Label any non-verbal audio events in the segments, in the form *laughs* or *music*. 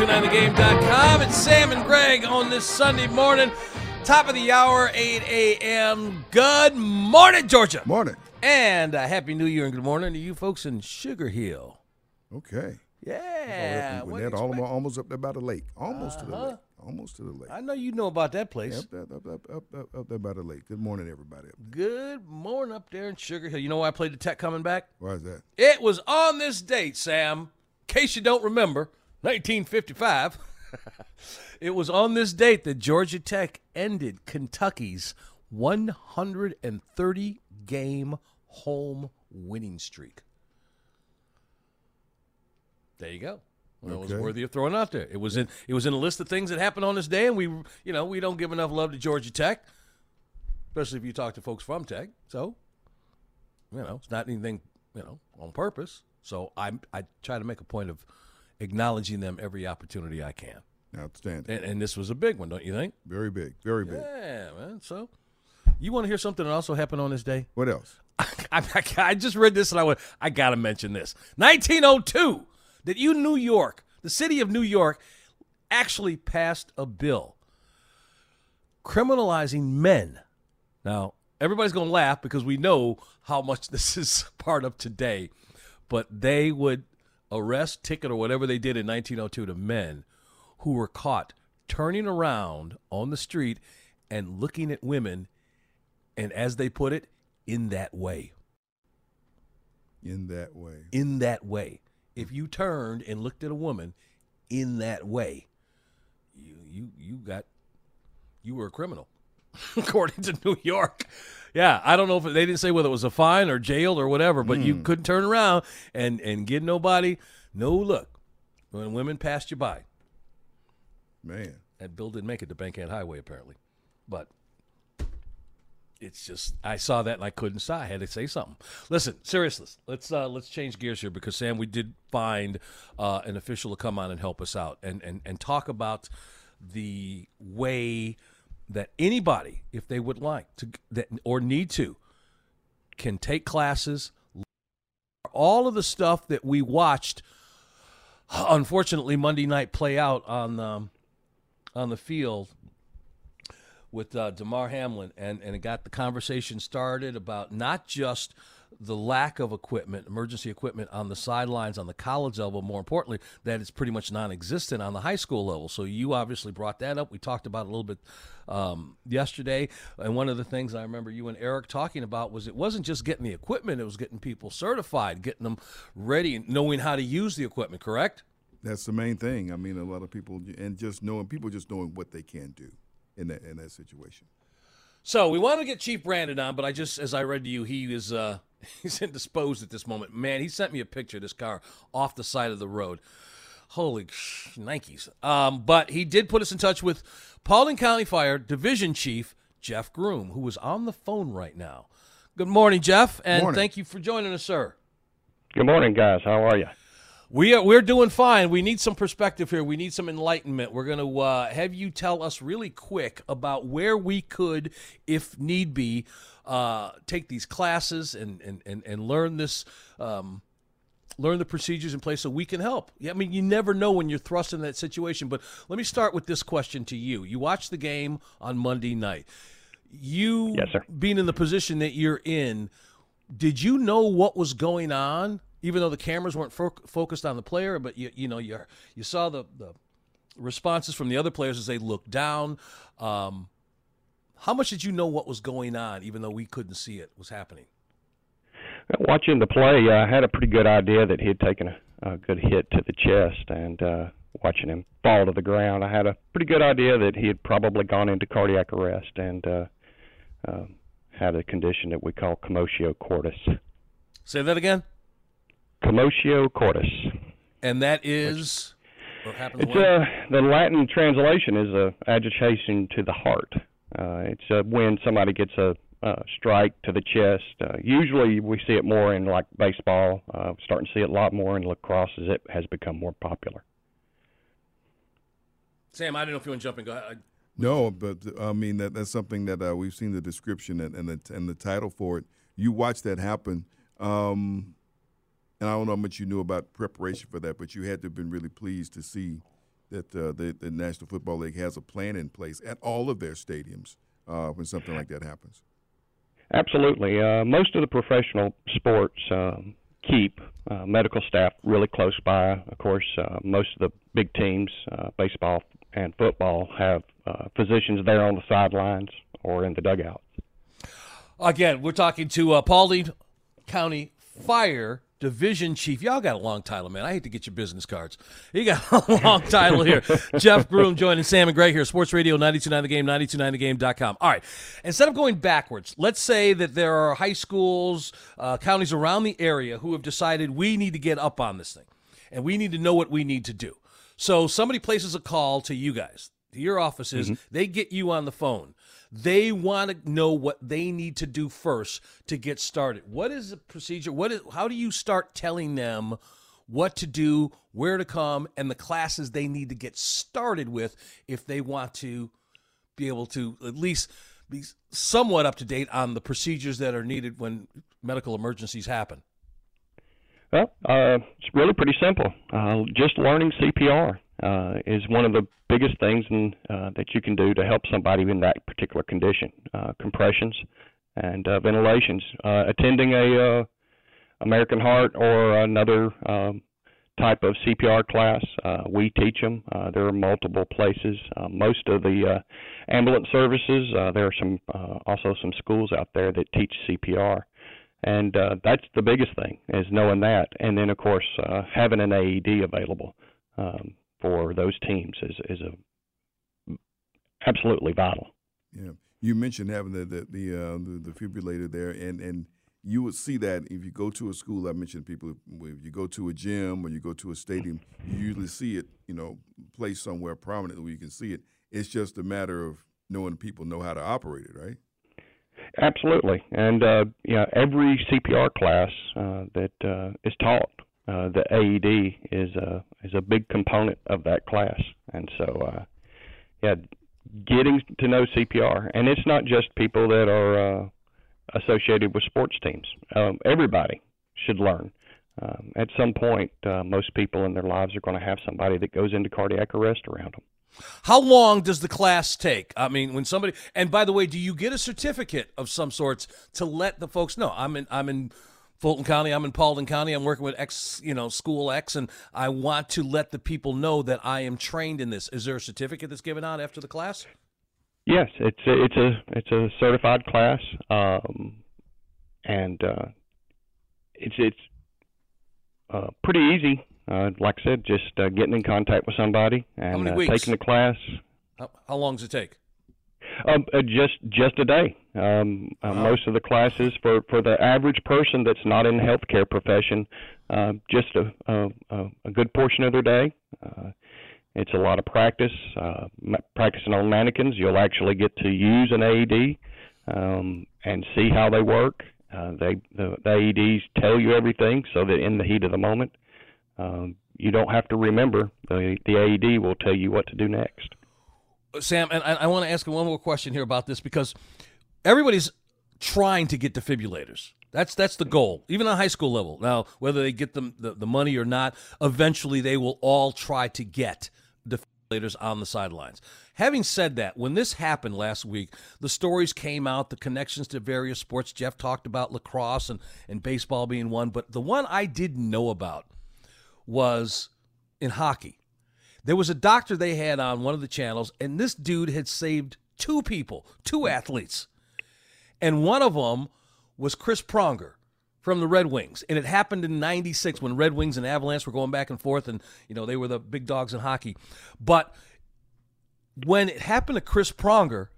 1029thegame.com. It's Sam and Greg on this Sunday morning, top of the hour, 8 a.m. Good morning, Georgia. Morning. And a happy new year and good morning to you folks in Sugar Hill. Okay. Yeah. We're Alamo almost up there by the lake. Almost uh-huh. to the uh-huh. lake. Almost to the lake. I know you know about that place. Yeah, up, there, up, up, up, up, there by the lake. Good morning, everybody. Good morning up there in Sugar Hill. You know why I played the tech coming back? Why is that? It was on this date, Sam. In case you don't remember, 1955. *laughs* it was on this date that Georgia Tech ended Kentucky's 130 game home winning streak. There you go. Well, It was worthy of throwing out there. It was in it was in a list of things that happened on this day, and we you know we don't give enough love to Georgia Tech, especially if you talk to folks from Tech. So you know, it's not anything, you know, on purpose. So I I try to make a point of acknowledging them every opportunity I can. Outstanding. And, and this was a big one, don't you think? Very big. Very big. Yeah, man. So you want to hear something that also happened on this day? What else? *laughs* I, I, I just read this and I went, I got to mention this. 1902, that you, New York, the city of New York, actually passed a bill criminalizing men. Now, everybody's going to laugh because we know how much *laughs* this is part of today, but they would arrest, ticket, or whatever they did in 1902 to men who were caught turning around on the street and looking at women, and as they put it, in that way. In that way. In that way. If you turned and looked at a woman in that way, you you you got you were a criminal, *laughs* according to New York. Yeah, I don't know if they didn't say whether it was a fine or jail or whatever, but you couldn't turn around and and give nobody no look when women passed you by. Man. That bill didn't make it to Bankhead Highway apparently, but it's just I saw that and I couldn't stop. I had to say something. Listen, seriously, let's uh, let's change gears here because Sam, we did find uh, an official to come on and help us out and and and talk about the way that anybody, if they would like to that or need to, can take classes. All of the stuff that we watched, unfortunately, Monday night play out on um, on the field with uh, Damar Hamlin, and and it got the conversation started about not just the lack of equipment, emergency equipment on the sidelines on the college level. More importantly, that it's pretty much non-existent on the high school level. So you obviously brought that up. We talked about it a little bit um, yesterday, and one of the things I remember you and Eric talking about was it wasn't just getting the equipment; it was getting people certified, getting them ready, knowing how to use the equipment. Correct? That's the main thing. I mean, a lot of people, and just knowing, people just knowing what they can do in that in that situation. So we want to get Chief Brandon on, but I just, as I read to you, he is uh, *laughs* he's indisposed at this moment. Man, he sent me a picture of this car off the side of the road. Holy sh- Nikes! Um, but he did put us in touch with Paulding County Fire Division Chief Jeff Groom, who is on the phone right now. Good morning, Jeff, and Morning. thank you for joining us, sir. Good morning, guys. How are you? We are we're doing fine. We need some perspective here. We need some enlightenment. We're going to uh, have you tell us really quick about where we could, if need be, uh, take these classes and and and, and learn this. Um, learn the procedures in place so we can help. Yeah, I mean, you never know when you're thrust in that situation. But let me start with this question to you. You watched the game on Monday night. You Yes, sir. being in the position that you're in, did you know what was going on, even though the cameras weren't fo- focused on the player? But you you know you you saw the the responses from the other players as they looked down. Um, how much did you know what was going on, even though we couldn't see it was happening? Watching the play, I had a pretty good idea that he had taken a, a good hit to the chest, and uh, watching him fall to the ground, I had a pretty good idea that he had probably gone into cardiac arrest and uh, uh, had a condition that we call commotio cordis. Say that again. Commotio cordis. And that is. It's uh, the Latin translation is a agitation to the heart. Uh, it's uh, when somebody gets a uh, strike to the chest. Uh, usually, we see it more in like baseball. Uh, starting to see it a lot more in lacrosse as it has become more popular. Sam, I don't know if you want to jump in. Go ahead. No, but I mean that that's something that uh, we've seen the description and, and the and the title for it. You watch that happen, um, and I don't know how much you knew about preparation for that, but you had to have been really pleased to see that uh, the, the National Football League has a plan in place at all of their stadiums uh, when something like that happens. Absolutely. Uh, most of the professional sports um, keep uh, medical staff really close by. Of course, uh, most of the big teams, uh, baseball and football, have uh, physicians there on the sidelines or in the dugout. Again, we're talking to uh, Paulding County Fire Division Chief. Y'all got a long title, man. I hate to get your business cards. You got *laughs* a long title here. Jeff Groom joining Sam and Greg here, Sports Radio 929 The Game, 929thegame.com. All right. Instead of going backwards, let's say that there are high schools, uh, counties around the area who have decided we need to get up on this thing and we need to know what we need to do. So somebody places a call to you guys, to your offices, mm-hmm. they get you on the phone. They want to know what they need to do first to get started. What is the procedure? What is how do you start telling them what to do, where to come, and the classes they need to get started with if they want to be able to at least be somewhat up to date on the procedures that are needed when medical emergencies happen? Well, uh, it's really pretty simple. Uh, just learning CPR uh, is one of the biggest things in, uh, that you can do to help somebody in that particular condition. Uh, compressions and uh, ventilations. Uh, attending a uh, American Heart or another um, type of CPR class, uh, we teach them. Uh, there are multiple places. Uh, most of the uh, ambulance services, uh, there are some uh, also some schools out there that teach CPR and uh, that's the biggest thing is knowing that, and then of course uh, having an AED available um, for those teams is is a absolutely vital. Yeah, you mentioned having the the the, uh, the defibrillator there, and and you would see that if you go to a school. I mentioned people if you go to a gym or you go to a stadium, you usually see it, you know, placed somewhere prominently where you can see it. It's just a matter of knowing people know how to operate it, right? Absolutely, and uh, you know every CPR class uh, that uh, is taught, uh, the AED is a is a big component of that class, and so uh, yeah, getting to know CPR, and it's not just people that are uh, associated with sports teams. Um, everybody should learn. Um, at some point, uh, most people in their lives are going to have somebody that goes into cardiac arrest around them. How long does the class take? I mean, when somebody and by the way, do you get a certificate of some sorts to let the folks know? I'm in I'm in Fulton County, I'm in Paulding County, I'm working with X, you know, school X and I want to let the people know that I am trained in this. Is there a certificate that's given out after the class? Yes, it's a, it's a it's a certified class. Um, and uh, it's it's uh, pretty easy uh, like I said, just uh, getting in contact with somebody and uh, taking the class. How, how, long does it take? Um, uh, just just a day. Um, uh, wow. Most of the classes for for the average person that's not in the healthcare profession, uh, just a, a a good portion of their day. Uh, it's a lot of practice. Uh, practicing on mannequins, you'll actually get to use an AED um, and see how they work. Uh, they the, the AEDs tell you everything, so that in the heat of the moment, um, you don't have to remember. The, the AED will tell you what to do next. Sam, and I, I want to ask one more question here about this because everybody's trying to get defibrillators. That's that's the goal, even on high school level. Now, whether they get them the, the money or not, eventually they will all try to get. defibrillators on the sidelines. Having said that, when this happened last week, the stories came out, the connections to various sports. Jeff talked about lacrosse and, and baseball being one, but the one I didn't know about was in hockey. There was a doctor they had on one of the channels, and this dude had saved two people, two hmm. athletes. And one of them was Chris Pronger from the Red Wings. And it happened in 96 when Red Wings and Avalanche were going back and forth and you know they were the big dogs in hockey. But when it happened to Chris Pronger,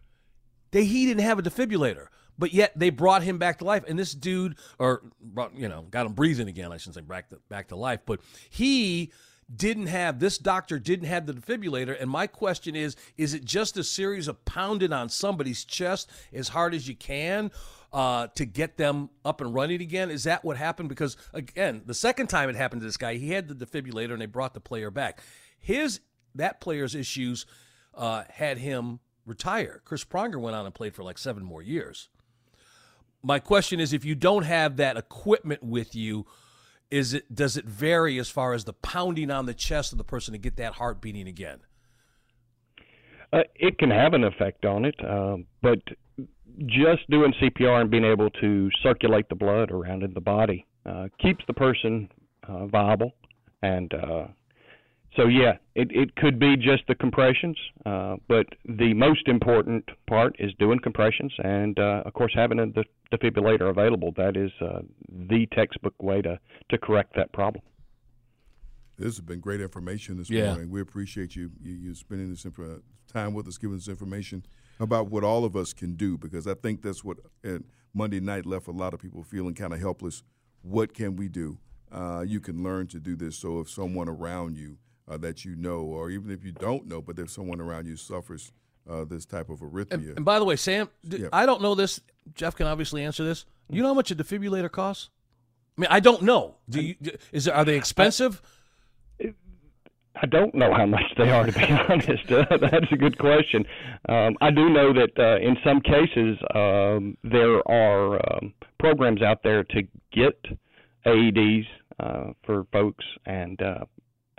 they he didn't have a defibrillator. But yet they brought him back to life, and this dude, or you know, got him breathing again. I shouldn't say back to back to life, but he didn't have this doctor didn't have the defibrillator and my question is is it just a series of pounding on somebody's chest as hard as you can uh, to get them up and running again? Is that what happened? Because again the second time it happened to this guy he had the defibrillator and they brought the player back. His that player's issues uh, had him retire. Chris pronger went on and played for like seven more years. My question is if you don't have that equipment with you is it does it vary as far as the pounding on the chest of the person to get that heart beating again? Uh, it can have an effect on it, uh, but just doing CPR and being able to circulate the blood around in the body uh, keeps the person uh, viable and uh, so yeah, it, it could be just the compressions, uh, but the most important part is doing compressions and uh, of course having a the defibrillator available. That is uh, the textbook way to to correct that problem. This has been great information this Yeah. morning. We appreciate you, you you spending this info, time with us, giving us information about what all of us can do because I think that's what uh, Monday night left a lot of people feeling kind of helpless. What can we do? Uh, you can learn to do this. So if someone around you uh, that you know, or even if you don't know, but if someone around you suffers uh, this type of arrhythmia, And, and by the way, Sam, d- Yeah. I don't know this. Jeff can obviously answer this. You know how much a defibrillator costs? I mean, I don't know. Do you? Is there, are they expensive? I don't know how much they are, to be *laughs* honest. Uh, that's a good question. Um, I do know that uh, in some cases um, there are um, programs out there to get AEDs uh, for folks, and uh,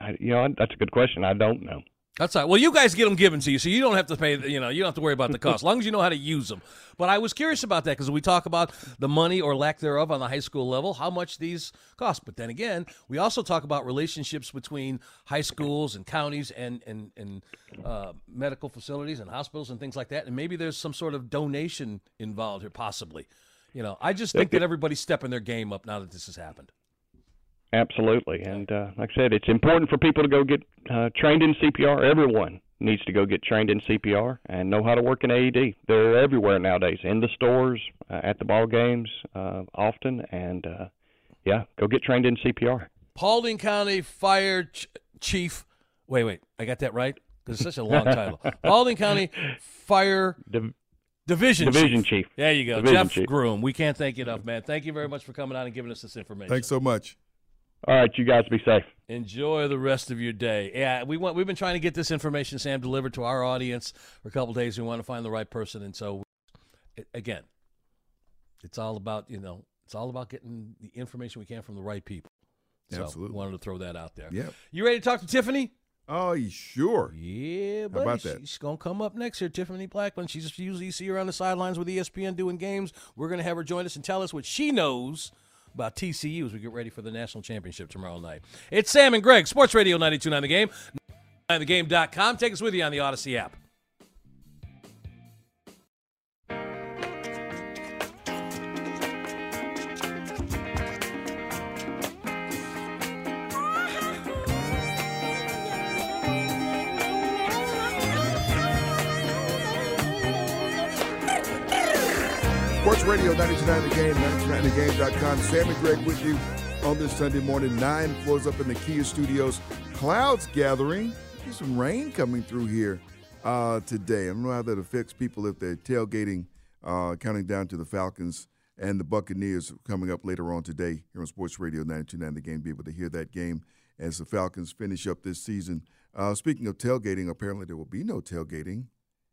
I, you know that's a good question. I don't know. That's all right. Well, you guys get them given to you, so you don't have to pay. You know, you don't have to worry about the cost, as long as you know how to use them. But I was curious about that because we talk about the money or lack thereof on the high school level, how much these cost. But then again, we also talk about relationships between high schools and counties and and and uh, medical facilities and hospitals and things like that. And maybe there's some sort of donation involved here, possibly. You know, I just think that everybody's stepping their game up now that this has happened. Absolutely, and uh, like I said, it's important for people to go get uh, trained in CPR. Everyone needs to go get trained in CPR and know how to work an AED. They're everywhere nowadays, in the stores, uh, at the ball games, uh, often, and uh, yeah, go get trained in CPR. Paulding County Fire Ch- Chief. Wait, wait, I got that right because it's such a long title. *laughs* Paulding County Fire Div- Division Division Chief. There you go, Division Jeff Chief. Groom. We can't thank you enough, man. Thank you very much for coming on and giving us this information. thanks so much. All right, you guys be safe. Enjoy the rest of your day. Yeah, we want we've been trying to get this information, Sam, delivered to our audience for a couple days. We want to find the right person, and so it, again, it's all about you know it's all about getting the information we can from the right people. So Absolutely. wanted to throw that out there. Yeah. You ready to talk to Tiffany? Oh, you sure? Yeah, buddy. about that? She's gonna come up next here, Tiffany Blackmon. She's usually you see her on the sidelines with ESPN doing games. We're gonna have her join us and tell us what she knows about TCU as we get ready for the national championship tomorrow night. It's Sam and Greg, Sports Radio 92.9 The Game, 92.9thegame.com. Take us with you on the Audacy app. Radio 99 The Game, 99thegame.com. Sam and Greg with you on this Sunday morning. Nine floors up in the Kia studios. Clouds gathering. There's some rain coming through here uh, today. I don't know how that affects people if they're tailgating, uh, counting down to the Falcons and the Buccaneers coming up later on today here on Sports Radio 929 The Game. Be able to hear that game as the Falcons finish up this season. Uh, speaking of tailgating, apparently there will be no tailgating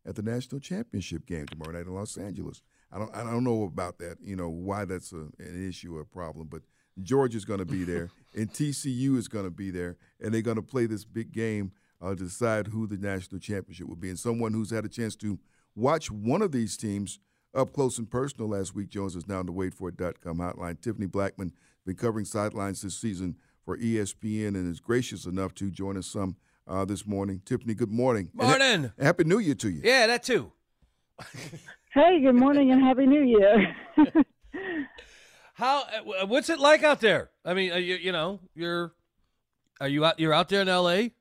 at the national championship game tomorrow night in Los Angeles. I don't I don't know about that. You know why that's a, an issue or a problem, but Georgia's going to be there *laughs* and TCU is going to be there, and they're going to play this big game uh, to decide who the national championship will be. And someone who's had a chance to watch one of these teams up close and personal last week, Jones is now on the waitforit.com hotline. Tiffany Blackmon been covering sidelines this season for ESPN and is gracious enough to join us some uh, this morning. Tiffany, good morning. Morning. Ha- happy New Year to you. Yeah, that too. *laughs* hey, good morning and happy New Year. How? Uh, what's it like out there? I mean, you, you know, you're are you out? You're out there in L.A.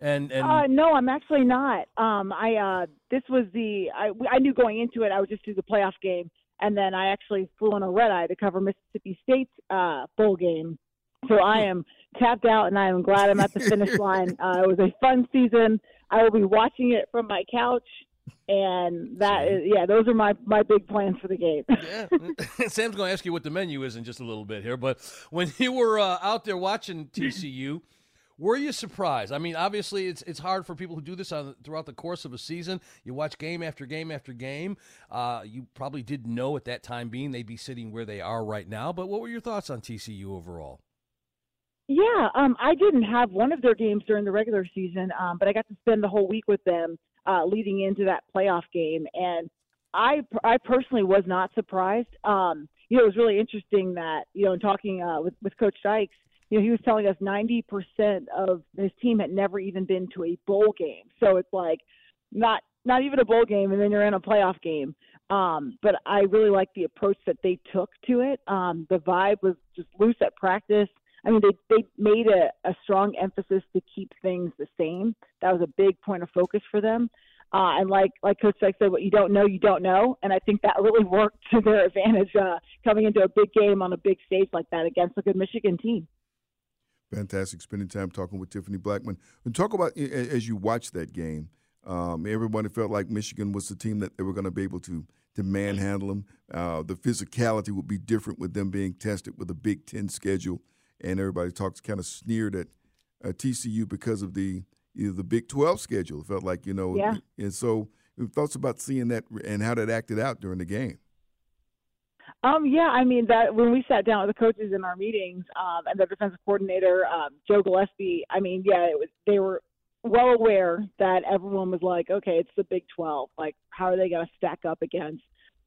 And and uh, no, I'm actually not. Um, I uh, this was the I I knew going into it I would just do the playoff game, and then I actually flew on a red eye to cover Mississippi State's uh, bowl game. So I am tapped out, and I am glad I'm at the finish *laughs* line. Uh, it was a fun season. I will be watching it from my couch and that is yeah those are my my big plans for the game. *laughs* Yeah. *laughs* Sam's going to ask you what the menu is in just a little bit here but when you were uh, out there watching tcu were you surprised? I mean obviously it's it's hard for people who do this on throughout the course of a season. You watch game after game after game. Uh, you probably didn't know at that time being they'd be sitting where they are right now but what were your thoughts on tcu overall? Yeah, um, I didn't have one of their games during the regular season, um, but I got to spend the whole week with them uh, leading into that playoff game, and I I personally was not surprised. Um, you know, it was really interesting that you know, in talking uh, with with Coach Dykes, you know, he was telling us 90% of his team had never even been to a bowl game. So it's like not not even a bowl game, and then you're in a playoff game. Um, but I really like the approach that they took to it. Um, the vibe was just loose at practice. I mean, they they made a, a strong emphasis to keep things the same. That was a big point of focus for them. Uh, and like like Coach Dyke said, what you don't know, you don't know. And I think that *laughs* really worked to their advantage uh, coming into a big game on a big stage like that against a good Michigan team. Fantastic spending time talking with Tiffany Blackmon. And talk about as you watch that game. Um, everybody felt like Michigan was the team that they were going to be able to to manhandle them. Uh, the physicality would be different with them being tested with a Big Ten schedule and everybody talks kind of sneered at uh, TCU because of the the Big Twelve schedule. It felt like you know, yeah. and so thoughts about seeing that and how that acted out during the game. Um, yeah, I mean that when we sat down with the coaches in our meetings um, and the defensive coordinator um, Joe Gillespie, I mean, yeah, it was they were well aware that everyone was like, okay, it's the Big 12. Like, how are they going to stack up against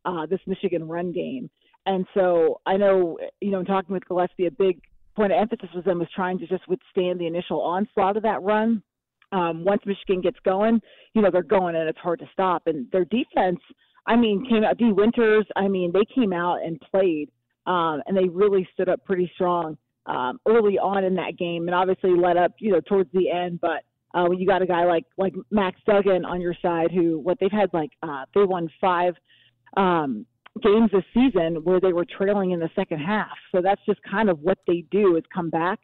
uh, this Michigan run game? And so I know, you know, talking with Gillespie, a big point of emphasis was them was trying to just withstand the initial onslaught of that run. Um, once Michigan gets going, you know they're going and it's hard to stop. And their defense, I mean, came out. Dee Winters, I mean, they came out and played, um, and they really stood up pretty strong um, early on in that game, and obviously led up, you know, towards the end. But uh, when you got a guy like like Max Duggan on your side, who what they've had like uh, they won five um, games this season where they were trailing in the second half. So that's just kind of what they do is come back.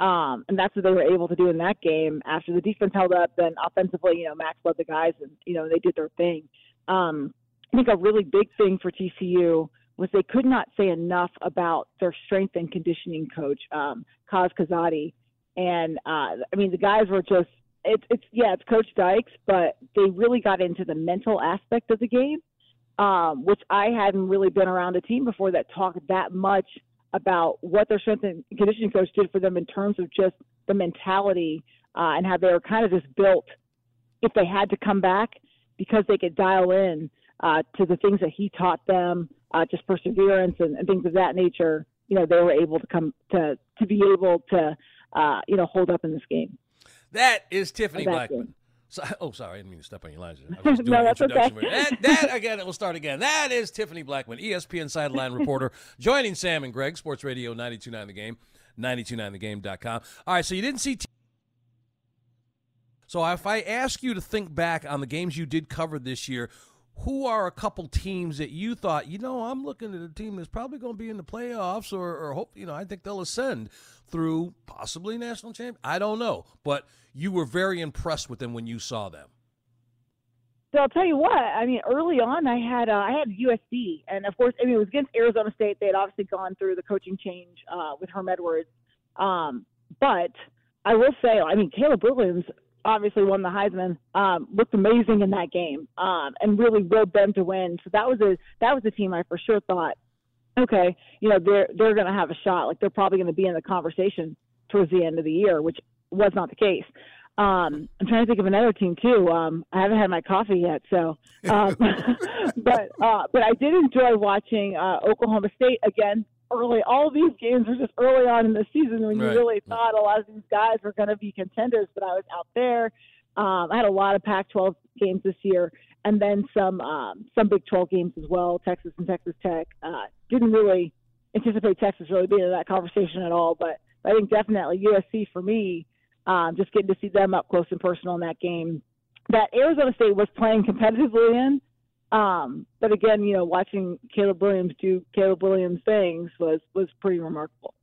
Um, and that's what they were able to do in that game. After the defense held up, then offensively, you know, Max led the guys and, you know, they did their thing. Um, I think a really big thing for TCU was they could not say enough about their strength and conditioning coach, um, Kaz Kazadi. And, uh, I mean, the guys were just, it's, it's, yeah, it's Coach Dykes, but they really got into the mental aspect of the game um, which I hadn't really been around a team before that talked that much about what their strength and conditioning coach did for them in terms of just the mentality uh, and how they were kind of just built if they had to come back because they could dial in uh, to the things that he taught them, uh, just perseverance and, and things of that nature. You know, they were able to come to to be able to uh, you know hold up in this game. That is Tiffany Blackmon. Game. So, *laughs* oh, sorry, I didn't mean to step on your lines. *laughs* no, that's okay. that, that, again, it will start again. That is Tiffany Blackmon, ESPN sideline *laughs* reporter, joining Sam and Greg, Sports Radio 92.9 The Game, 92.9thegame.com. All right, so you didn't see. T- so if I ask you to think back on the games you did cover this year, who are a couple teams that you thought, you know, I'm looking at a team that's probably going to be in the playoffs or, or hope, you know, I think they'll ascend through possibly national champion. I don't know, but you were very impressed with them when you saw them. So I'll tell you what. I mean, early on, I had uh, I had USC, and of course, I mean, it was against Arizona State. They had obviously gone through the coaching change uh, with Herm Edwards, um, but I will say, I mean, Caleb Williams obviously won the Heisman, um, looked amazing in that game, um, and really willed them to win. So that was a that was a team I for sure thought, okay, you know, they're they're going to have a shot. Like they're probably going to be in the conversation towards the end of the year, which was not the case. Um, I'm trying to think of another team too. Um, I haven't had my coffee yet, so um, *laughs* but uh, but I did enjoy watching uh, Oklahoma State again early. All these games were just early on in the season when you Right. really thought a lot of these guys were going to be contenders. But I was out there. Um, I had a lot of Pac-12 games this year, and then some um, some Big 12 games as well. Texas and Texas Tech. Uh, didn't really anticipate Texas really being in that conversation at all, but I think definitely USC for me. Um, just getting to see them up close and personal in that game that Arizona State was playing competitively in. Um, but again, you know, watching Caleb Williams do Caleb Williams things was was pretty remarkable.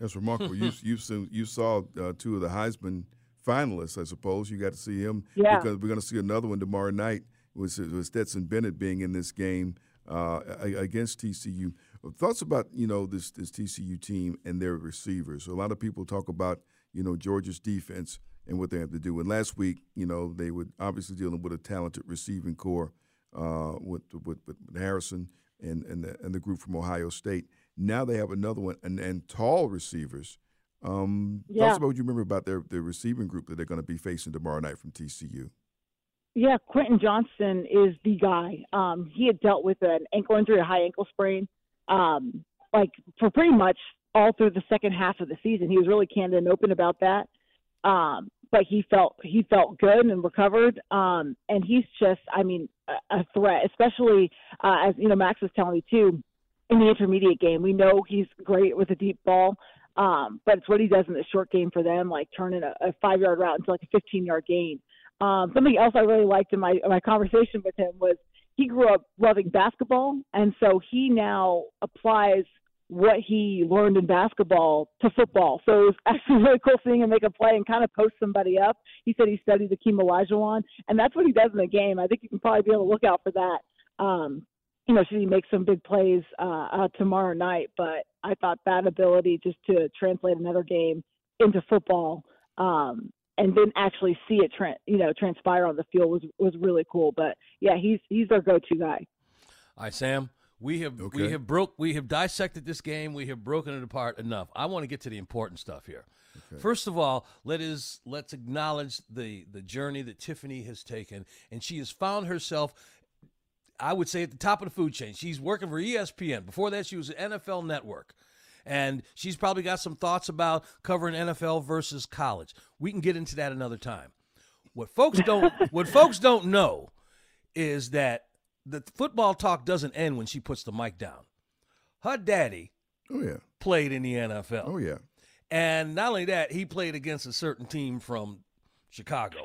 That's remarkable. you *laughs* you seen, you saw uh, two of the Heisman finalists, I suppose. You got to see him Yeah. because we're going to see another one tomorrow night with, with Stetson Bennett being in this game uh, against TCU. Thoughts about you know this this TCU team and their receivers. A lot of people talk about you know Georgia's defense and what they have to do. And last week, you know, they were obviously dealing with a talented receiving corps uh, with, with with Harrison and and the, and the group from Ohio State. Now they have another one and, and tall receivers. Um, Yeah. About what you remember about their their receiving group that they're going to be facing tomorrow night from TCU. Yeah, Quentin Johnston is the guy. Um, he had dealt with an ankle injury, a high ankle sprain, um, like for pretty much all through the second half of the season. He was really candid and open about that. Um, but he felt he felt good and recovered. Um, and he's just, I mean, a, a threat, especially uh, as you know, Max was telling me too. In the intermediate game, we know he's great with a deep ball, um, but it's what he does in the short game for them, like turning a, a five yard route into like a 15 yard gain. Um, something else I really liked in my my *laughs* conversation with him was he grew up loving basketball, and so he now applies what he learned in basketball to football. So it was *laughs* actually really cool seeing him make a play and kind of post somebody up. He said he studied Akeem Olajuwon, and that's what he does in the game. I think you can probably be on the lookout for that. Um, you know, should he make some big plays uh, uh, tomorrow night? But I thought that ability just to translate another game into football um, and then actually see it, tra- you know, transpire on the field was was really cool. But yeah, he's he's our go-to guy. Right, Sam. We have we have broke we have dissected this game. We have broken it apart enough. I want to get to the important stuff here. First of all, let us let's acknowledge the the journey that Tiffany has taken, and she has found herself. I would say at the top of the food chain. She's working for ESPN. Before that, she was at NFL Network. And she's probably got some thoughts about covering NFL versus college. We can get into that another time. What folks don't what folks don't know is that the football talk doesn't end when she puts the mic down. Her daddy Oh yeah, played in the NFL. oh yeah. And not only that, he played against a certain team from Chicago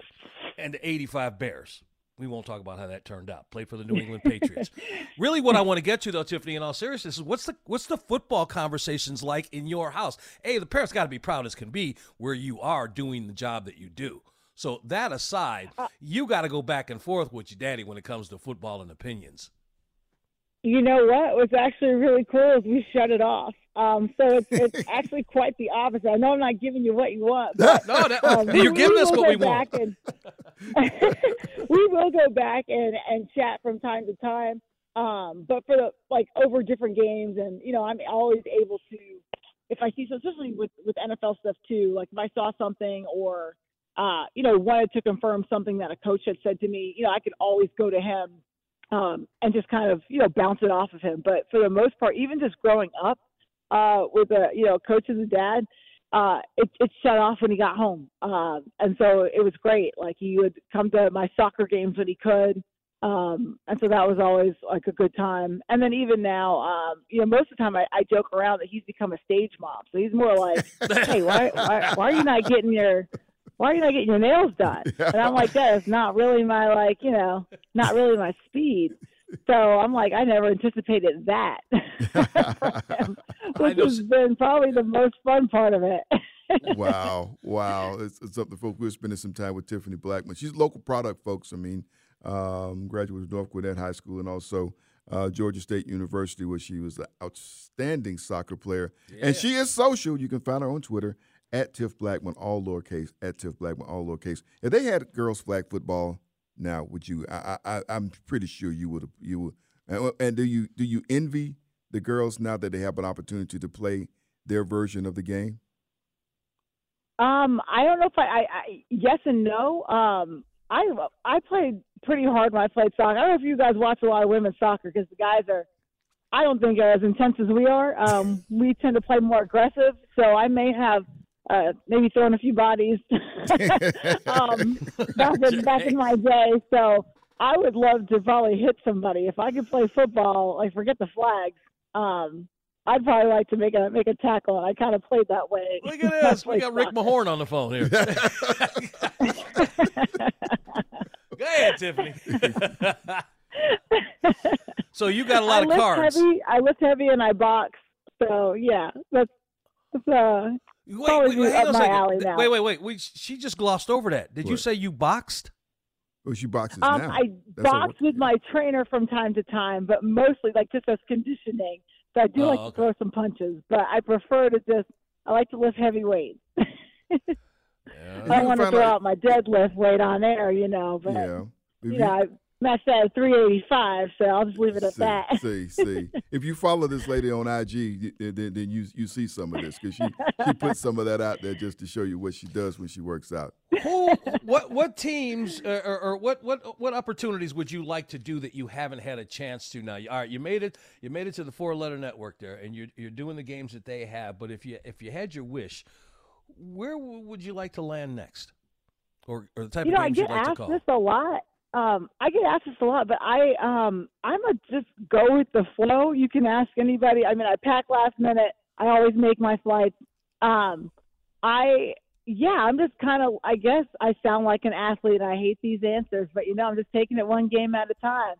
and the 85 Bears. We won't talk about how that turned out. Played for the New England Patriots. *laughs* really what I want to get to though, Tiffany, in all seriousness, is what's the what's the football conversations like in your house? Hey, the parents gotta be proud as can be where you are doing the job that you do. So that aside, you gotta go back and forth with your daddy when it comes to football and opinions. You know what was actually really cool is we shut it off. Um, so it's *laughs* it's actually quite the opposite. I know I'm not giving you what you want, but *laughs* No, that, um, *laughs* you're we- giving we us what we want. And, we will go back and and chat from time to time. Um, but for the like over different games, and you know, I'm always able to if I see so especially with with NFL stuff too. Like if I saw something or uh, you know wanted to confirm something that a coach had said to me, you know, I could always go to him um, and just kind of you know bounce it off of him. But for the most part, even just growing up uh, with a you know coach as a dad, uh, it it shut off when he got home, uh, and so it was great. Like he would come to my soccer games when he could. Um, and so that was always like a good time. And then even now, um, you know, most of the time I, I joke around that he's become a stage mom. So he's more like, *laughs* hey, why, why, why are you not getting your, why are you not getting your nails done? *laughs* And I'm like, that is not really my like, you know, not really my speed. So I'm like, I never anticipated that, *laughs* from him, *laughs* I which has been probably the most fun part of it. wow, wow. It's, it's something, folks. We're spending some time with Tiffany Blackmon. She's a local product, folks. I mean, um, graduate of North Gwinnett High School and also uh, Georgia State University, where she was an outstanding soccer player. And she is social. You can find her on Twitter at Tiff Blackmon, all lowercase, at Tiff Blackmon, all lowercase. If they had girls flag football now, would you? I, I, I'm pretty sure you would. You would. And, and do you do you envy the girls now that they have an opportunity to play their version of the game? Um, I don't know if I, I, I yes and no. Um, I I played pretty hard when I played soccer. I don't know if you guys watch a lot of women's soccer because the guys are, I don't think are as intense as we are. Um, *laughs* we tend to play more aggressive, so I may have uh, maybe thrown a few bodies *laughs* um, back in back in my day. So I would love to probably hit somebody if I could play football. Like forget the flags. Um, I'd probably like to make a make a tackle. I kind of played that way. Look at *laughs* this. We got Rick Mahorn on the phone here. *laughs* Go ahead, Tiffany. so you got a lot I of lift cards. Heavy, I lift heavy and I box. So yeah, that's, that's uh, Wait, always wait, wait, hang up on a my second. alley now. Wait, wait, wait. We, she just glossed over that. Did you say you boxed? Oh, she boxes um, now. I That's box with my trainer from time to time, but mostly like just as conditioning. So I do Oh, like okay. to throw some punches, but I prefer to just I like to lift heavy weights. *laughs* I don't want to throw out- out my deadlift weight on air, you know. But Yeah. If you know, I matched that at 385, so I'll just leave it at see, that. see, see. If you follow this lady on IG, then, then you you see some of this because she she puts some of that out there just to show you what she does when she works out. Who, what what teams uh, or, or what what what opportunities would you like to do that you haven't had a chance to now? All right, you made it. You made it to the four letter network there, and you're you're doing the games that they have. But if you if you had your wish, where w- would you like to land next, or or the type you of know, I games get you'd like to asked call? this a lot. Um, I get asked this a lot, but I um, I'm a just go with the flow. You can ask anybody. I mean, I pack last minute. I always make my flights. Um, I yeah, I'm just kind of. I guess I sound like an athlete. I hate these answers, but you know, I'm just taking it one game at a time.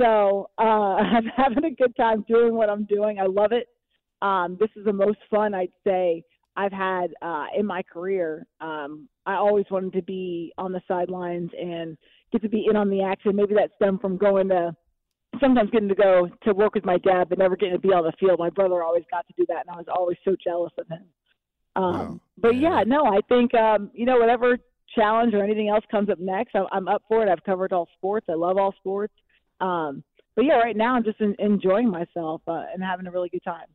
So uh, *laughs* I'm having a good time doing what I'm doing. I love it. Um, this is the most fun I'd say I've had uh, in my career. Um, I always wanted to be on the sidelines and get to be in on the action. Maybe that stemmed from going to sometimes getting to go to work with my dad, but never getting to be on the field. My brother always got to do that, and I was always so jealous of him. Um, Wow. But yeah, no, I think um, you know whatever challenge or anything else comes up next, I'm, I'm up for it. I've covered all sports. I love all sports. Um, but yeah, right now I'm just en- enjoying myself uh, and having a really good time.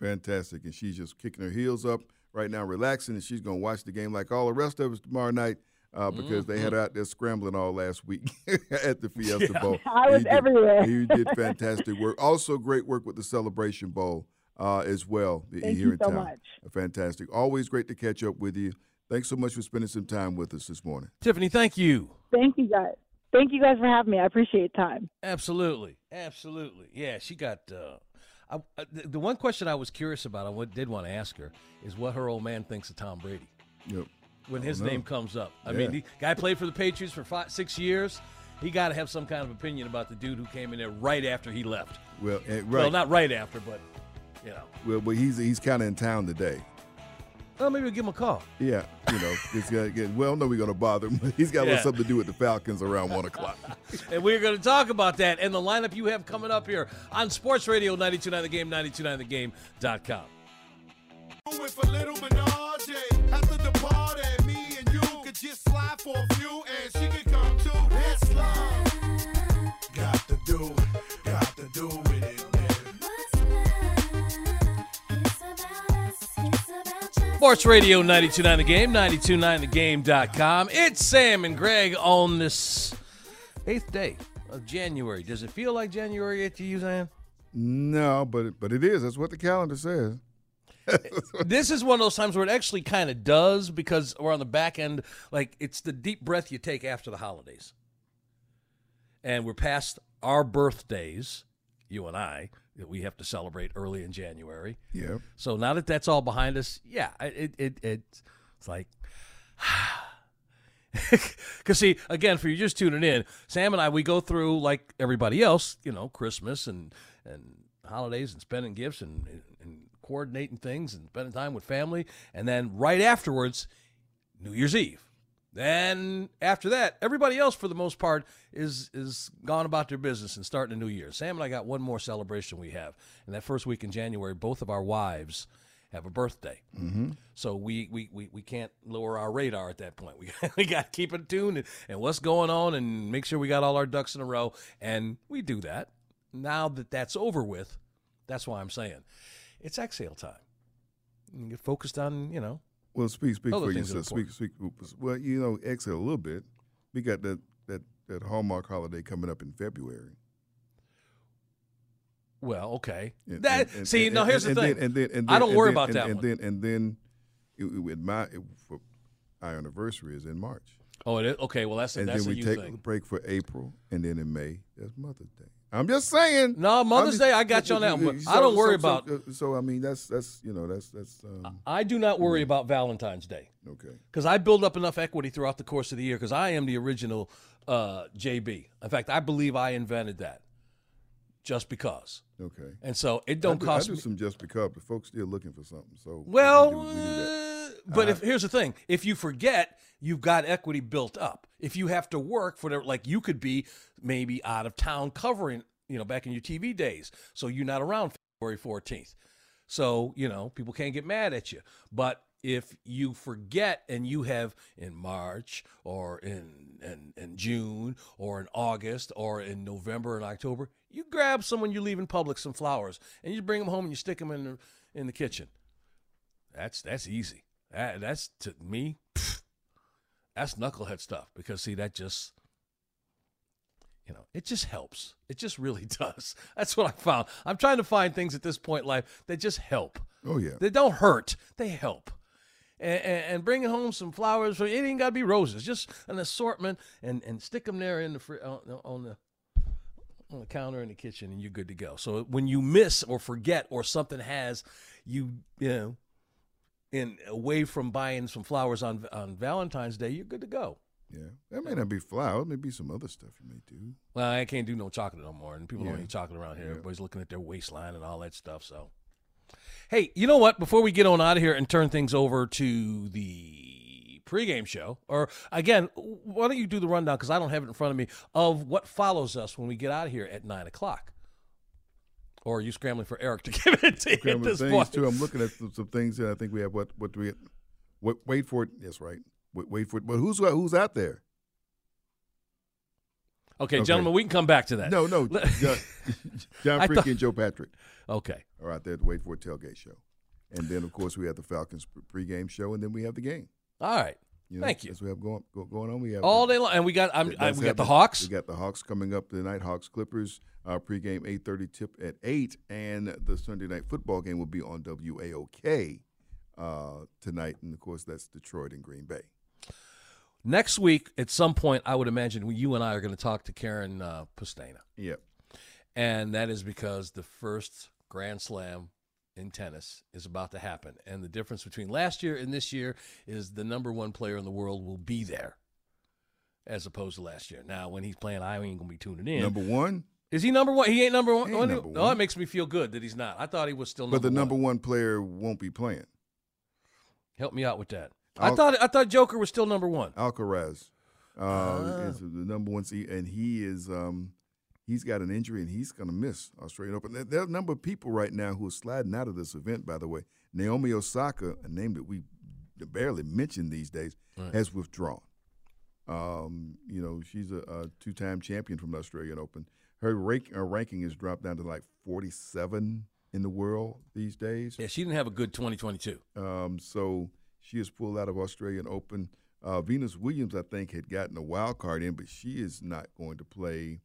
Fantastic, and she's just kicking her heels up right now, relaxing, and she's gonna watch the game like all the rest of us tomorrow night. Uh, because they had out there scrambling all last week *laughs* at the *laughs* Fiesta Bowl. *laughs* I was He did- everywhere. He did fantastic work. Also, great work with the Celebration Bowl uh, as well Thank here you in so town. much. Fantastic. Always great to catch up with you. Thanks so much for spending some time with us this morning. Tiffany, thank you. Thank you guys. Thank you guys for having me. I appreciate time. Absolutely, absolutely. Yeah, she got. Uh, I, uh, the, the one question I was curious about, I did want to ask her, is what her old man thinks of Tom Brady Yep. When his know. name comes up. I Yeah. mean, the guy played for the Patriots for five, six years. He got to have some kind of opinion about the dude who came in there right after he left. Well, eh, right. Well, not right after, but you know. well, but he's he's kind of in town today. Well, maybe we'll give him a call. Yeah, you know, it's gonna get, well, no, we're gonna bother him. *laughs* He's got a little Yeah. something to do with the Falcons around one o'clock. *laughs* And we're going to talk about that and the lineup you have coming up here on Sports Radio 929 The Game, 929thegame.com. slide for a few, and she could come too. It's love. Got to do, got to do with it. Sports Radio 929 The Game, 929thegame.com. It's Sam and Greg on this eighth day of January. Does it feel like January yet to you, Sam? No, but but it is. That's what the calendar says. This is one of those times where it actually kind of does because we're on the back end. Like it's the deep breath you take after the holidays, and we're past our birthdays, you and I, that we have to celebrate early in January. Yeah. So now that that's all behind us, yeah, it it, it it's like. *sighs* Because see, again, for you just tuning in, Sam and I, we go through like everybody else, you know, Christmas and and holidays and spending gifts and, and coordinating things and spending time with family, and then right afterwards, New Year's Eve. Then after that, everybody else for the most part is is gone about their business and starting a new year. Sam and I got one more celebration we have, and that first week in January, both of our wives have a birthday. Mm-hmm. So we, we, we, we can't lower our radar at that point. *laughs* We, we got to keep it tuned and, and what's going on and make sure we got all our ducks in a row. And we do that. Now that that's over with, that's why I'm saying it's exhale time. You get focused on, you know, Well, speak speak for things that are yourself. Speak speak. Well, you know, exit a little bit. We got that that that Hallmark holiday coming up in February. Well, okay. And- that and- and- see, now here's the thing. Then, and then, and I don't worry then- about that and one. then and then it, it, with my it, our anniversary is in March, oh, it is okay. Well, that's a, and that's then we take thing. a break for April, and then in May that's Mother's Day. I'm just saying. No, Mother's I'm Day, I got you on that one, So- I don't worry so- so- about- uh, So, I mean, that's that's you know that's that's um, I do not worry about Valentine's Day okay. because I build up enough equity throughout the course of the year because I am the original uh, JB. In fact, I believe I invented that just because. Okay. And so it don't do, cost I do me. some just because, but folks still looking for something. So we Well, do- we do that. uh, but if here's the thing: if you forget, you've got equity built up. If you have to work for the, like you could be maybe out of town covering, you know, back in your TV days, so you're not around February 14th. So you know, people can't get mad at you. But if you forget and you have in March or in, in in June or in August or in November and October, you grab someone you leave in public some flowers and you bring them home and you stick them in the in the kitchen. That's that's easy. That, that's to me. that's knucklehead stuff because see that just you know it just helps. It just really *laughs* does. That's what I found. I'm trying to find things at this point in life that just help. Oh yeah. They don't hurt. They help. And, and, and bringing home some flowers. It ain't got to be roses. Just an assortment, and, and stick them there in the fri- on, on the on the counter in the kitchen, and you're good to go. So when you miss or forget or something has you you know in away from buying some flowers on on Valentine's Day, you're good to go. Yeah. That may not be flowers. Maybe some other stuff you may do. Well, I can't do no chocolate no more, and people don't Yeah. eat chocolate around here. Yeah. Everybody's looking at their waistline and all that stuff. So, hey, you know what? Before we get on out of here and turn things over to the pregame show, or again, why don't you do the rundown because I don't have it in front of me of what follows us when we get out of here at nine o'clock. Or are you scrambling for Eric to *laughs* give it to you at I'm this things point? too. I'm looking at some, some things that I think we have. What what do we? Wait, wait for it. Yes, right. Wait, wait for it. But who's who's out there? Okay, Okay. gentlemen, we can come back to that. No, no. *laughs* John, *laughs* John Freaky and Joe Patrick Okay. are out there to wait for a tailgate show, and then of course we have the Falcons pregame show, and then we have the game. All right. You know, Thank you. As we have going go, going on. We have All day long, and we got I'm, I, we got the. Hawks. We got the Hawks coming up tonight. Hawks Clippers uh, pregame eight thirty tip at eight, and the Sunday night football game will be on WAOK uh, tonight, and of course that's Detroit and Green Bay. Next week, at some point, I would imagine you and I are going to talk to Karen uh, Pustana. Yep. And that is because the first Grand Slam in tennis is about to happen. And the difference between last year and this year is the number one player in the world will be there as opposed to last year. Now, when he's playing, I ain't going to be tuning in. Number one, is he number one? He ain't number one. Ain't Oh, number Oh, one. it makes me feel good that he's not. I thought he was still number one. but the number one. one player won't be playing. Help me out with that. I I'll- thought I thought Joker was still number one. Alcaraz uh, Ah. is the number one seed, and he is um, he's got an injury and he's going to miss Australian Open. There, there are a number of people right now who are sliding out of this event. By the way, Naomi Osaka, a name that we barely mention these days, Right. has withdrawn. Um, you know, she's a, a two-time champion from the Australian Open. Her, rank, her ranking has dropped down to like 47 in the world these days. Yeah, she didn't have a good 2022. Um, so she is pulled out of Australian Open. Uh, Venus Williams, I think, had gotten a wild card in, but she is not going to play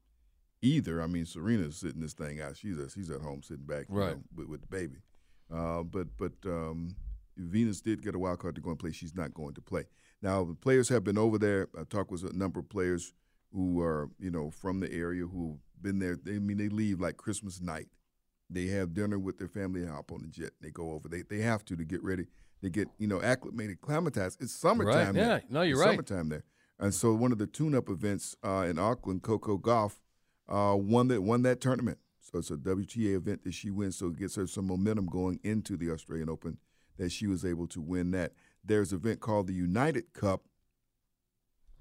either. I mean, Serena's sitting this thing out. She's a, she's at home sitting back, Right. know, with, with the baby. Uh, but but um, Venus did get a wild card to go and play. She's not going to play. Now the players have been over there. I talked with a number of players who are you know from the area who've been there. They I mean they leave like Christmas night. They have dinner with their family and hop on the jet. They go over. They they have to to get ready. They get you know acclimated, acclimatized. It's summertime. Right, there. yeah. No, you're It's right. Summertime there. And so one of the tune-up events uh, in Auckland, Coco Gauff, uh, won that won that tournament. So it's a WTA event that she wins. So it gets her some momentum going into the Australian Open. That she was able to win that. There's an event called the United Cup,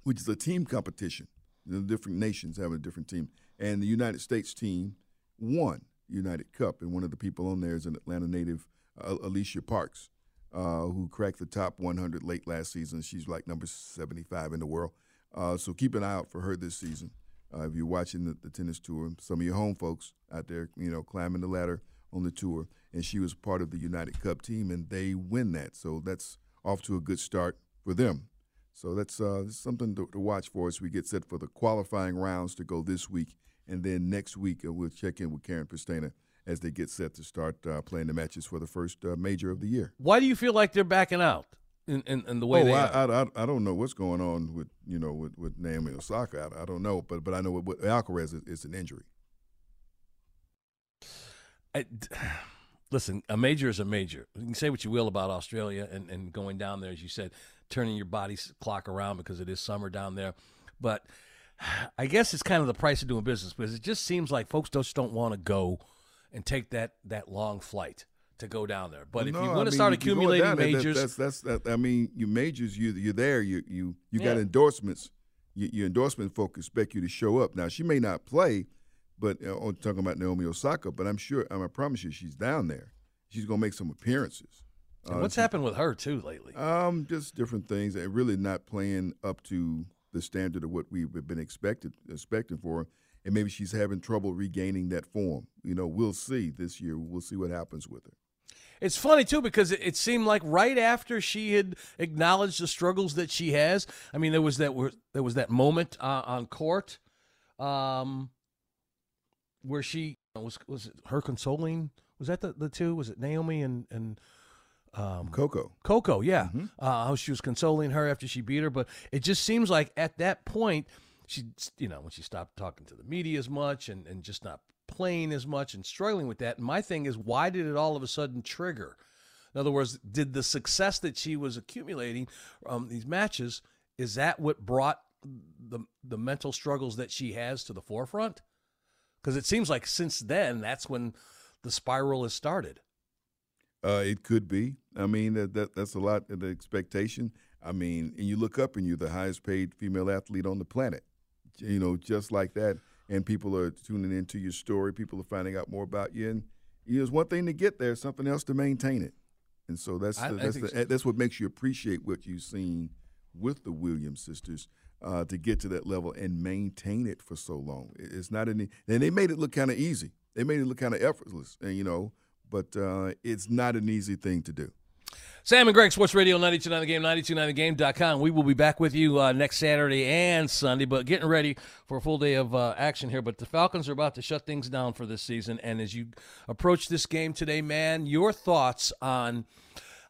which is a team competition. The different nations have a different team, and the United States team won United Cup. And one of the people on there is an Atlanta native, uh, Alycia Parks, uh, who cracked the top 100 late last season. She's like number 75 in the world. Uh, so keep an eye out for her this season. Uh, if you're watching the, the tennis tour, some of your home folks out there, you know, climbing the ladder on the tour, and she was part of the United Cup team, and they win that. So that's off to a good start for them. So that's uh, something to, to, watch for as we get set for the qualifying rounds to go this week. And then next week, uh, we'll check in with Karen Pristina as they get set to start uh, playing the matches for the first uh, major of the year. Why do you feel like they're backing out in, in, in the way oh, they I? I, I, don't know what's going on with you know with, with Naomi Osaka. I, I don't know, but but I know with, with Alcaraz is, it's an injury. I, *sighs* listen, a major is a major. You can say what you will about Australia and, and going down there, as you said, turning your body clock around because it is summer down there. But *sighs* I guess it's kind of the price of doing business because it just seems like folks just don't want to go and take that that long flight to go down there. But if you want to start accumulating down majors, that's that's that. I mean, you majors, you you're there. You you you got Yeah. endorsements. You, your endorsement folk expect you to show up. Now she may not play, but uh, I'm talking about Naomi Osaka. But I'm sure. I promise you, she's down there. She's gonna make some appearances. and Uh, what's she- happened with her too lately? Um, just different things, and really not playing up to the standard of what we've been expected expecting for her. And maybe she's having trouble regaining that form. You know, we'll see this year. We'll see what happens with her. It's funny too because it, it seemed like right after she had acknowledged the struggles that she has. I mean, there was that there was that moment uh, on court, um, where she was was it her consoling. Was that the, the two? Was it Naomi and and um, Coco. Coco? Yeah, uh, how she was consoling her after she beat her. But it just seems like at that point, she you know when she stopped talking to the media as much and and just not playing as much and struggling with that. And my thing is, why did it all of a sudden trigger? In other words, did the success that she was accumulating um, these matches is that what brought the the mental struggles that she has to the forefront? Because it seems like since then, that's when the spiral has started. Uh, it could be. I mean, that, that that's a lot of the expectation. I mean, and you look up and you're the highest paid female athlete on the planet. You know, just like that. And people are tuning into your story. People are finding out more about you. And you know, it's one thing to get there, something else to maintain it. And so that's I- the, that's the, that's what makes you appreciate what you've seen with the Williams sisters uh, to get to that level and maintain it for so long. It's not any, and they made it look kind of easy. They made it look kind of effortless, and you know, but uh, it's not an easy thing to do. Sam and Greg, Sports Radio 929 The Game, 929thegame.com. We will be back with you uh, next Saturday and Sunday, but getting ready for a full day of uh, action here. But the Falcons are about to shut things down for this season. And as you approach this game today, man, your thoughts on.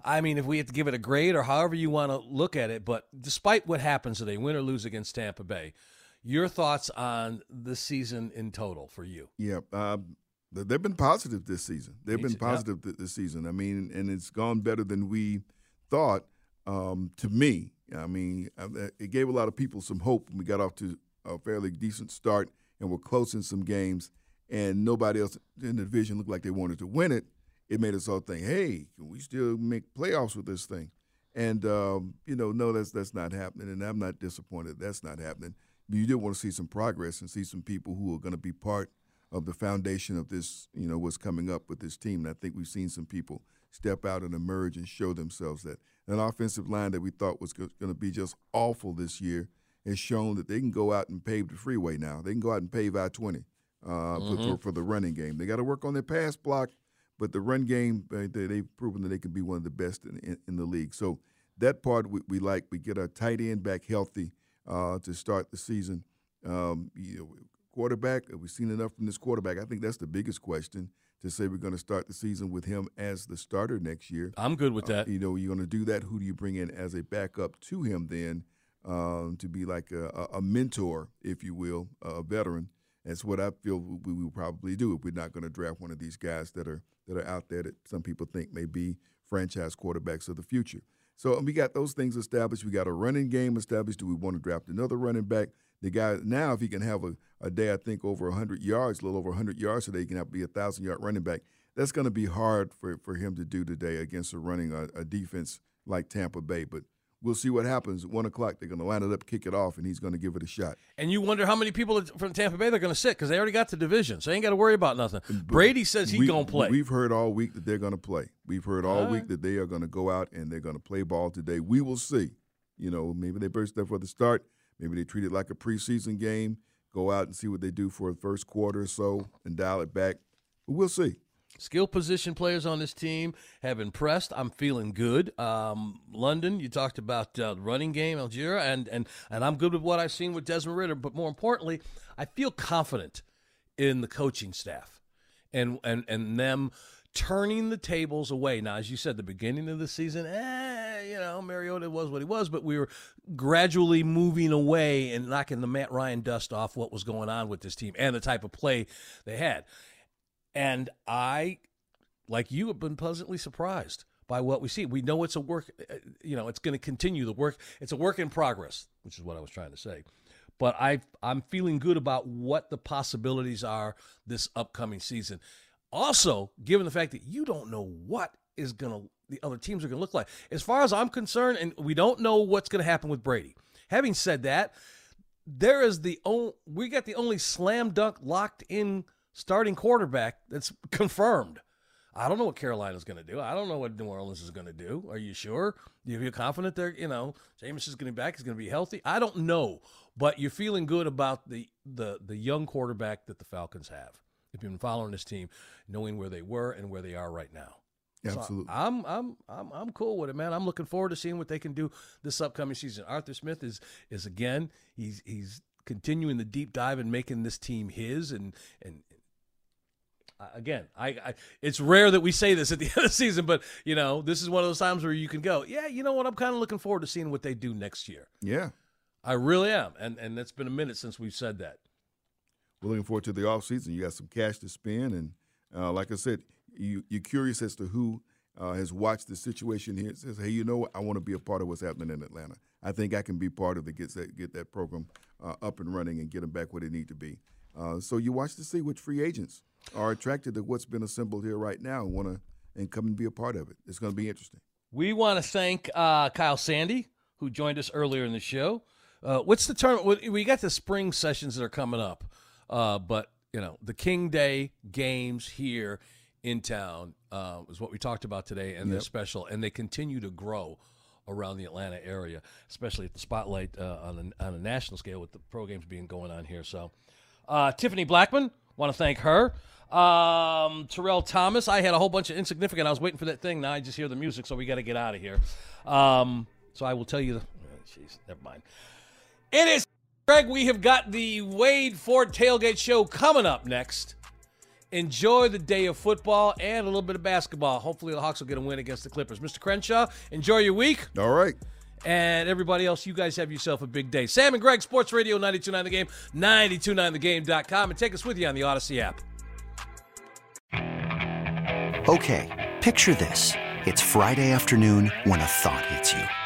I mean, if we have to give it a grade or however you want to look at it, but despite what happens today, win or lose against Tampa Bay, your thoughts on the season in total for you? Yeah, th- they've been positive this season. They've been Easy, yeah. positive this season. I mean, and it's gone better than we thought. Um, to me, I mean, it gave a lot of people some hope when we got off to a fairly decent start and were close in some games, and nobody else in the division looked like they wanted to win it. It made us all think, "Hey, can we still make playoffs with this thing?" And um, you know, no, that's that's not happening, and I'm not disappointed. That's not happening. But you did want to see some progress and see some people who are going to be part of the foundation of this. You know, what's coming up with this team. And I think we've seen some people step out and emerge and show themselves that an offensive line that we thought was going to be just awful this year has shown that they can go out and pave the freeway now. They can go out and pave I-20 uh, for, for, for the running game. They got to work on their pass block, but the run game, they, they've proven that they can be one of the best in, in, in the league. So that part we, we like. We get our tight end back healthy uh, to start the season. Um, you know, quarterback, have we seen enough from this quarterback? I think that's the biggest question to say we're going to start the season with him as the starter next year. I'm good with that. You know, you're going to do that. Who do you bring in as a backup to him then um, to be like a, a- a mentor, if you will, a veteran? That's what I feel we will probably do if we're not going to draft one of these guys that are that are out there that some people think may be franchise quarterbacks of the future. So we got those things established. We got a running game established. Do we want to draft another running back? The guy now, if he can have a, a day, I think over 100 yards, a little over 100 yards today, he can have, be a thousand yard running back. That's going to be hard for, for him to do today against a running a, a defense like Tampa Bay. But we'll see what happens. At one o'clock, they're going to line it up, kick it off, and he's going to give it a shot. And you wonder how many people from Tampa Bay they're going to sit because they already got the division, so they ain't got to worry about nothing. Brady says he We- going to play. We've heard all week that they're going to play. We've heard all All week that they are going to go out and they're going to play ball today. We will see. You know, maybe they burst there for the start. Maybe they treat it like a preseason game. Go out and see what they do for the first quarter or so and dial it back. But we'll see. Skill position players on this team have impressed. I'm feeling good. Um, London, you talked about uh, running game, Allgeier, and, and, and I'm good with what I've seen with Desmond Ridder. But more importantly, I feel confident in the coaching staff and, and, and them turning the tables away. Now, as you said, the beginning of the season, eh, you know, Mariota was what he was, but we were gradually moving away and knocking the Matt Ryan dust off what was going on with this team and the type of play they had. And I, like you, have been pleasantly surprised by what we see. We know it's a work, uh, you know, it's going to continue the work. It's a work in progress, which is what I was trying to say. But I, I'm feeling good about what the possibilities are this upcoming season. Also, given the fact that you don't know what is going to the other teams are going to look like. As far as I'm concerned, and we don't know what's going to happen with Brady. Having said that, there is the only we got the only slam dunk locked in starting quarterback that's confirmed. I don't know what Carolina's going to do. I don't know what New Orleans is going to do. Are you sure? Do you feel confident they're, you know, Jameis is going to back. He's going to be healthy. I don't know, but you're feeling good about the the the young quarterback that the Falcons have. If you've been following this team, knowing where they were and where they are right now. So Absolutely. I'm I'm I'm I'm cool with it, man. I'm looking forward to seeing what they can do this upcoming season. Arthur Smith is is again he's he's continuing the deep dive and making this team his and and again I, I it's rare that we say this at the *laughs* end of the season, but you know this is one of those times where you can go, yeah, you know what? I'm kind of looking forward to seeing what they do next year. yeah. I really am, and and it's been a minute since we've said that. We're looking forward to the off season. You got some cash to spend, and uh, like I said, you you're curious as to who uh, has watched the situation here. Says, hey, you know what? I want to be a part of what's happening in Atlanta. I think I can be part of it. Get that get that program uh, up and running and get them back where they need to be. Uh, so you watch to see which free agents are attracted to what's been assembled here right now and want to and come and be a part of it. It's going to be interesting. We want to thank uh, Kyle Sandy, who joined us earlier in the show. Uh, what's the tournament? We got the spring sessions that are coming up, uh, but you know the King Day games here in town uh, is what we talked about today, and they're special, and they continue to grow around the Atlanta area, especially at the spotlight uh, on a, on a national scale with the pro games being going on here. So, uh, Tiffany Blackmon, want to thank her. Um, Terrell Thomas, I had a whole bunch of insignificant. I was waiting for that thing. Now I just hear the music, so we got to get out of here. Um, so I will tell you the. oh, Jeez, never mind. It is Greg. We have got the Wade Ford Tailgate Show coming up next. Enjoy the day of football and a little bit of basketball. Hopefully, the Hawks will get a win against the Clippers. Mr. Crenshaw, enjoy your week. All right. And everybody else, you guys have yourself a big day. Sam and Greg, Sports Radio 929 The Game, 929thegame.com, and take us with you on the Audacy app. Okay, picture this. It's Friday afternoon when a thought hits you.